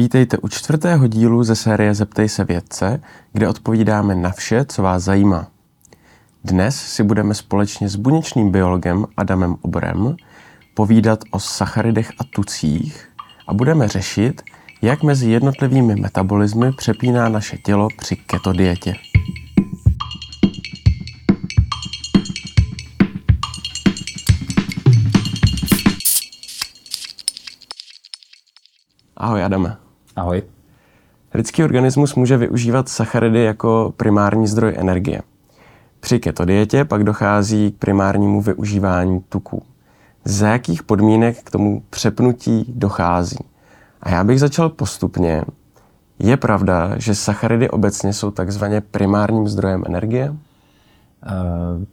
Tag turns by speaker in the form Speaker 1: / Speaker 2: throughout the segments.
Speaker 1: Vítejte u čtvrtého dílu ze série Zeptej se vědce, kde odpovídáme na vše, co vás zajímá. Dnes si budeme společně s buněčným biologem Adamem Obrem povídat o sacharidech a tucích a budeme řešit, jak mezi jednotlivými metabolismy přepíná naše tělo při keto dietě. Ahoj Adame.
Speaker 2: Ahoj.
Speaker 1: Lidský organismus může využívat sacharidy jako primární zdroj energie. Při keto dietě pak dochází k primárnímu využívání tuků. Za jakých podmínek k tomu přepnutí dochází? A já bych začal postupně. Je pravda, že sacharidy obecně jsou takzvaně primárním zdrojem energie? Uh,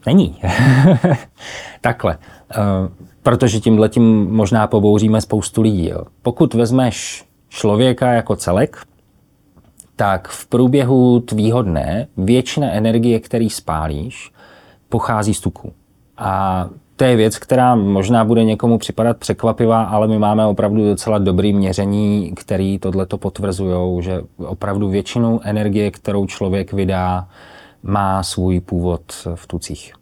Speaker 2: není. Takhle. Uh, protože tímhle tím možná pobouříme spoustu lidí. Jo. Pokud vezmeš člověka jako celek, tak v průběhu tvýho dne většina energie, který spálíš, pochází z tuku. A to je věc, která možná bude někomu připadat překvapivá, ale my máme opravdu docela dobrý měření, který tohle to potvrzují, že opravdu většinu energie, kterou člověk vydá, má svůj původ v tucích.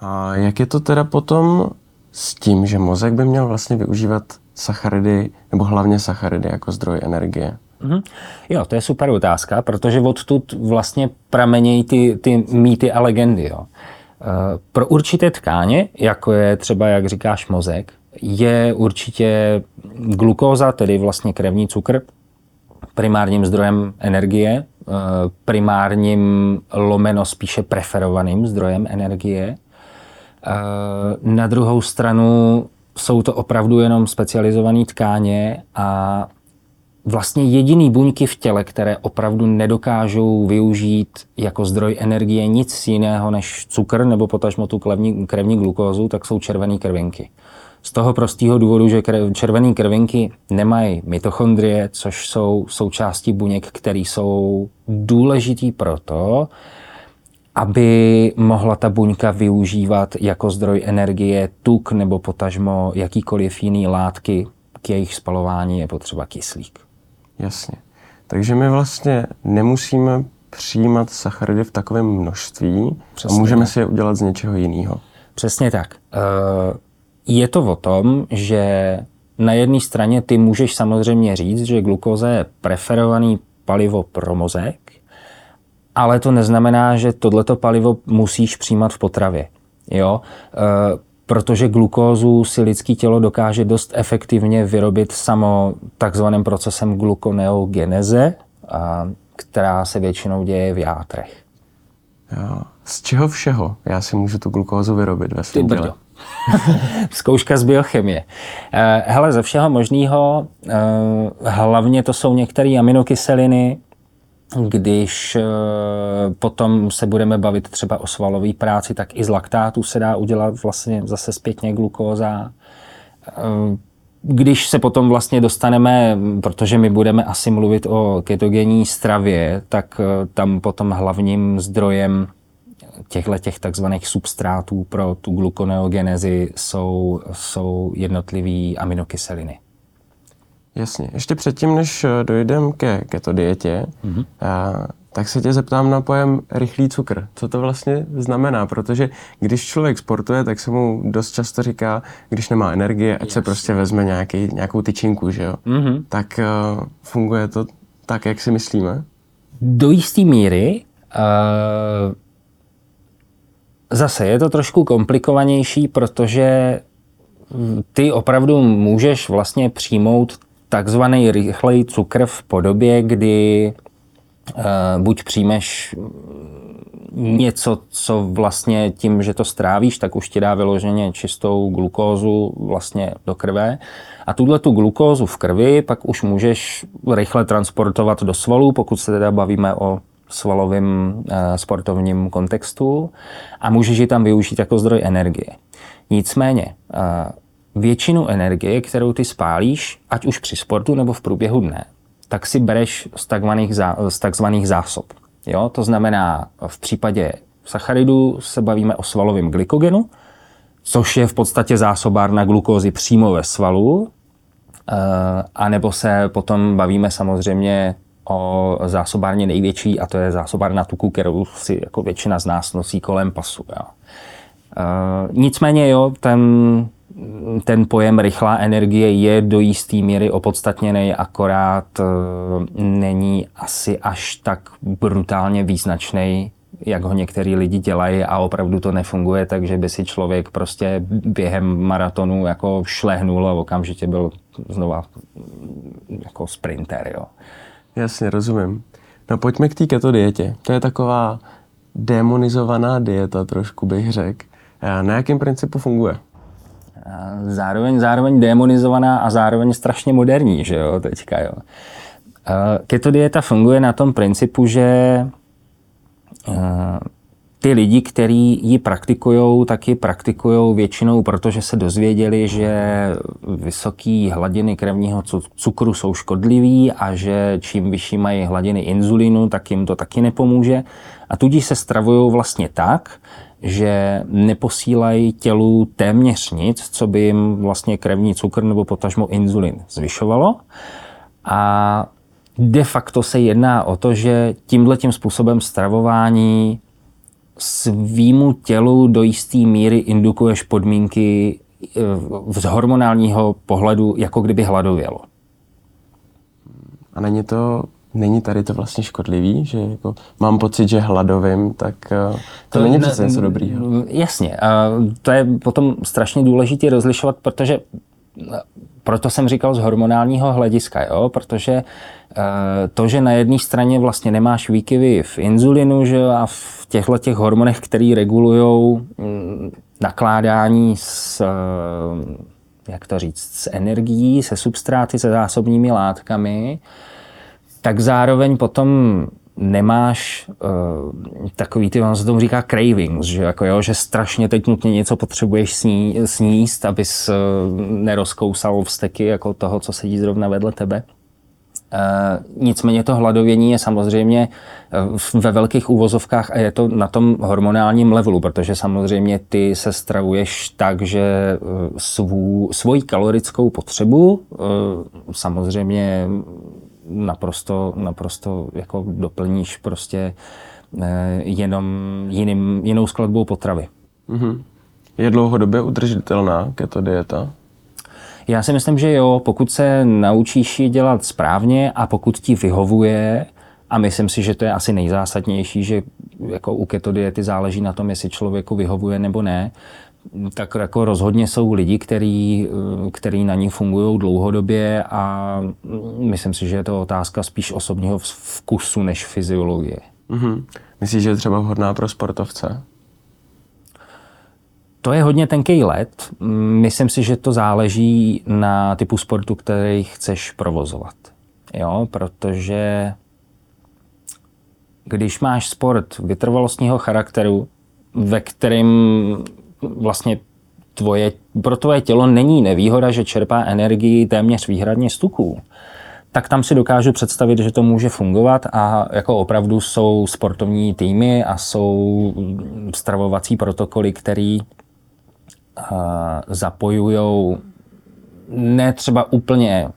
Speaker 1: A jak je to teda potom s tím, že mozek by měl vlastně využívat sacharidy, nebo hlavně sacharidy jako zdroj energie?
Speaker 2: Mm-hmm. Jo, to je super otázka, protože odtud vlastně pramenějí ty, ty mýty a legendy. Jo. E, pro určité tkáně, jako je třeba, jak říkáš, mozek, je určitě glukóza, tedy vlastně krevní cukr, primárním zdrojem energie, e, primárním lomeno spíše preferovaným zdrojem energie. E, na druhou stranu jsou to opravdu jenom specializované tkáně a vlastně jediný buňky v těle, které opravdu nedokážou využít jako zdroj energie nic jiného než cukr nebo potažmo tu krevní, krevní glukózu, tak jsou červené krvinky. Z toho prostého důvodu, že červené krvinky nemají mitochondrie, což jsou součástí buněk, které jsou důležitý proto, aby mohla ta buňka využívat jako zdroj energie tuk nebo potažmo jakýkoliv jiný látky, k jejich spalování je potřeba kyslík.
Speaker 1: Jasně. Takže my vlastně nemusíme přijímat sacharidy v takovém množství Přesně a můžeme tak. si je udělat z něčeho jiného.
Speaker 2: Přesně tak. Eh, je to o tom, že na jedné straně ty můžeš samozřejmě říct, že glukóza je preferovaný palivo pro mozek, ale to neznamená, že tohleto palivo musíš přijímat v potravě. Jo? E, protože glukózu si lidské tělo dokáže dost efektivně vyrobit samo takzvaným procesem glukoneogeneze, a, která se většinou děje v játrech.
Speaker 1: Jo. Z čeho všeho já si můžu tu glukózu vyrobit ve svém těle?
Speaker 2: Zkouška z biochemie. E, hele, ze všeho možného, e, hlavně to jsou některé aminokyseliny, když eh, potom se budeme bavit třeba o svalové práci, tak i z laktátu se dá udělat vlastně zase zpětně glukóza. Eh, když se potom vlastně dostaneme, protože my budeme asi mluvit o ketogenní stravě, tak eh, tam potom hlavním zdrojem těchto těch takzvaných substrátů pro tu glukoneogenezi jsou, jsou jednotlivé aminokyseliny.
Speaker 1: Jasně. Ještě předtím, než eh, dojdeme ke keto dietě, mm-hmm. a, tak se tě zeptám na pojem rychlý cukr. Co to vlastně znamená? Protože když člověk sportuje, tak se mu dost často říká, když nemá energie, ať Jasně. se prostě vezme nějaký, nějakou tyčinku, že jo? Mm-hmm. Tak uh, funguje to tak, jak si myslíme?
Speaker 2: Do jisté míry uh, zase je to trošku komplikovanější, protože ty opravdu můžeš vlastně přijmout takzvaný rychlej cukr v podobě, kdy uh, buď přijmeš něco, co vlastně tím, že to strávíš, tak už ti dá vyloženě čistou glukózu vlastně do krve. A tuhle tu glukózu v krvi pak už můžeš rychle transportovat do svalů, pokud se teda bavíme o svalovém uh, sportovním kontextu a můžeš ji tam využít jako zdroj energie. Nicméně, uh, většinu energie, kterou ty spálíš, ať už při sportu nebo v průběhu dne, tak si bereš z takzvaných, zá, z takzvaných zásob. Jo? To znamená, v případě sacharidů se bavíme o svalovém glykogenu, což je v podstatě zásobárna glukózy přímo ve svalu. A nebo se potom bavíme samozřejmě o zásobárně největší a to je zásobárna tuku, kterou si jako většina z nás nosí kolem pasu. Jo. Nicméně jo, ten, ten pojem rychlá energie je do jisté míry opodstatněný, akorát není asi až tak brutálně význačný jak ho některý lidi dělají a opravdu to nefunguje, takže by si člověk prostě během maratonu jako šlehnul a okamžitě byl znova jako sprinter. Jo.
Speaker 1: Jasně, rozumím. No pojďme k té keto dietě. To je taková demonizovaná dieta, trošku bych řekl. Na jakém principu funguje?
Speaker 2: Zároveň, zároveň demonizovaná a zároveň strašně moderní, že jo, teďka, jo. Keto dieta funguje na tom principu, že Eh, ty lidi, kteří ji praktikují, tak ji praktikují většinou, protože se dozvěděli, že vysoké hladiny krevního cukru jsou škodlivý a že čím vyšší mají hladiny inzulinu, tak jim to taky nepomůže. A tudíž se stravují vlastně tak, že neposílají tělu téměř nic, co by jim vlastně krevní cukr nebo potažmo inzulin zvyšovalo. A de facto se jedná o to, že tímhle tím způsobem stravování svýmu tělu do jisté míry indukuješ podmínky eh, z hormonálního pohledu, jako kdyby hladovělo.
Speaker 1: A není to, není tady to vlastně škodlivý, že jako mám pocit, že hladovým, tak eh, to, to není přece něco dobrýho.
Speaker 2: Jasně, a to je potom strašně důležité rozlišovat, protože proto jsem říkal z hormonálního hlediska, jo? protože eh, to, že na jedné straně vlastně nemáš výkyvy v inzulinu že? a v těchto těch hormonech, které regulují mm, nakládání s, eh, jak to říct, s energií, se substráty, se zásobními látkami, tak zároveň potom nemáš uh, takový, ty, on se tomu říká cravings, že, jako jo, že strašně teď nutně něco potřebuješ sní, sníst, abys uh, nerozkousal vsteky jako toho, co sedí zrovna vedle tebe. Uh, nicméně to hladovění je samozřejmě uh, ve velkých úvozovkách a je to na tom hormonálním levelu, protože samozřejmě ty se stravuješ tak, že uh, svou, svoji kalorickou potřebu samozřejmě naprosto, naprosto jako doplníš prostě eh, jenom jiným, jinou skladbou potravy.
Speaker 1: Mm-hmm. Je dlouhodobě udržitelná keto dieta?
Speaker 2: Já si myslím, že jo, pokud se naučíš ji dělat správně a pokud ti vyhovuje, a myslím si, že to je asi nejzásadnější, že jako u keto diety záleží na tom, jestli člověku vyhovuje nebo ne, tak jako rozhodně jsou lidi, který, který na ní fungují dlouhodobě a myslím si, že je to otázka spíš osobního vkusu než fyziologie.
Speaker 1: Mm-hmm. Myslíš, že je třeba vhodná pro sportovce?
Speaker 2: To je hodně tenký let. Myslím si, že to záleží na typu sportu, který chceš provozovat. Jo, protože když máš sport vytrvalostního charakteru, ve kterém vlastně tvoje, pro tvoje tělo není nevýhoda, že čerpá energii téměř výhradně z tuků, tak tam si dokážu představit, že to může fungovat a jako opravdu jsou sportovní týmy a jsou stravovací protokoly, který zapojují ne třeba úplně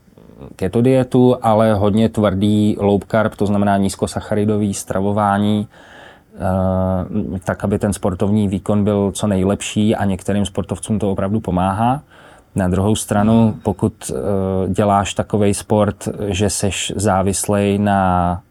Speaker 2: keto dietu, ale hodně tvrdý low carb, to znamená nízkosacharidový stravování, Eh, tak aby ten sportovní výkon byl co nejlepší a některým sportovcům to opravdu pomáhá. Na druhou stranu, pokud eh, děláš takový sport, že seš závislej na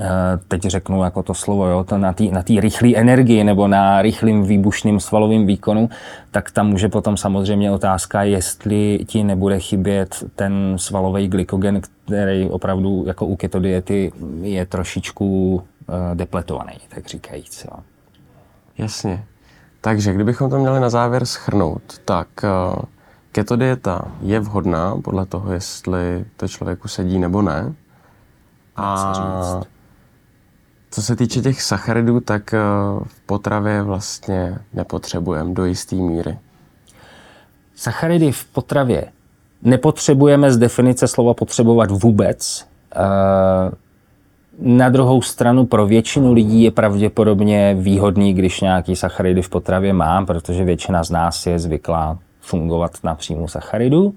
Speaker 2: eh, teď řeknu jako to slovo, jo, to na té na rychlé energii nebo na rychlým výbušným svalovým výkonu, tak tam může potom samozřejmě otázka, jestli ti nebude chybět ten svalový glykogen, který opravdu jako u keto diety je trošičku Eh, depletovaný, tak říkajíc. Jo.
Speaker 1: Jasně. Takže kdybychom to měli na závěr schrnout, tak uh, keto dieta je vhodná podle toho, jestli to člověku sedí nebo ne. A co se týče těch sacharidů, tak uh, v potravě vlastně nepotřebujeme do jisté míry.
Speaker 2: Sacharidy v potravě nepotřebujeme z definice slova potřebovat vůbec. Na druhou stranu pro většinu lidí je pravděpodobně výhodný, když nějaký sacharidy v potravě mám, protože většina z nás je zvyklá fungovat na příjmu sacharidů.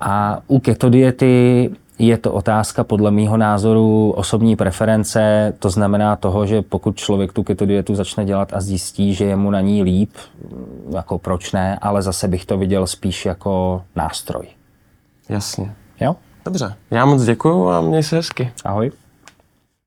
Speaker 2: A u keto diety je to otázka podle mýho názoru osobní preference, to znamená toho, že pokud člověk tu keto dietu začne dělat a zjistí, že je mu na ní líp, jako proč ne, ale zase bych to viděl spíš jako nástroj.
Speaker 1: Jasně.
Speaker 2: Jo?
Speaker 1: Dobře. Já moc děkuju a měj se hezky.
Speaker 2: Ahoj.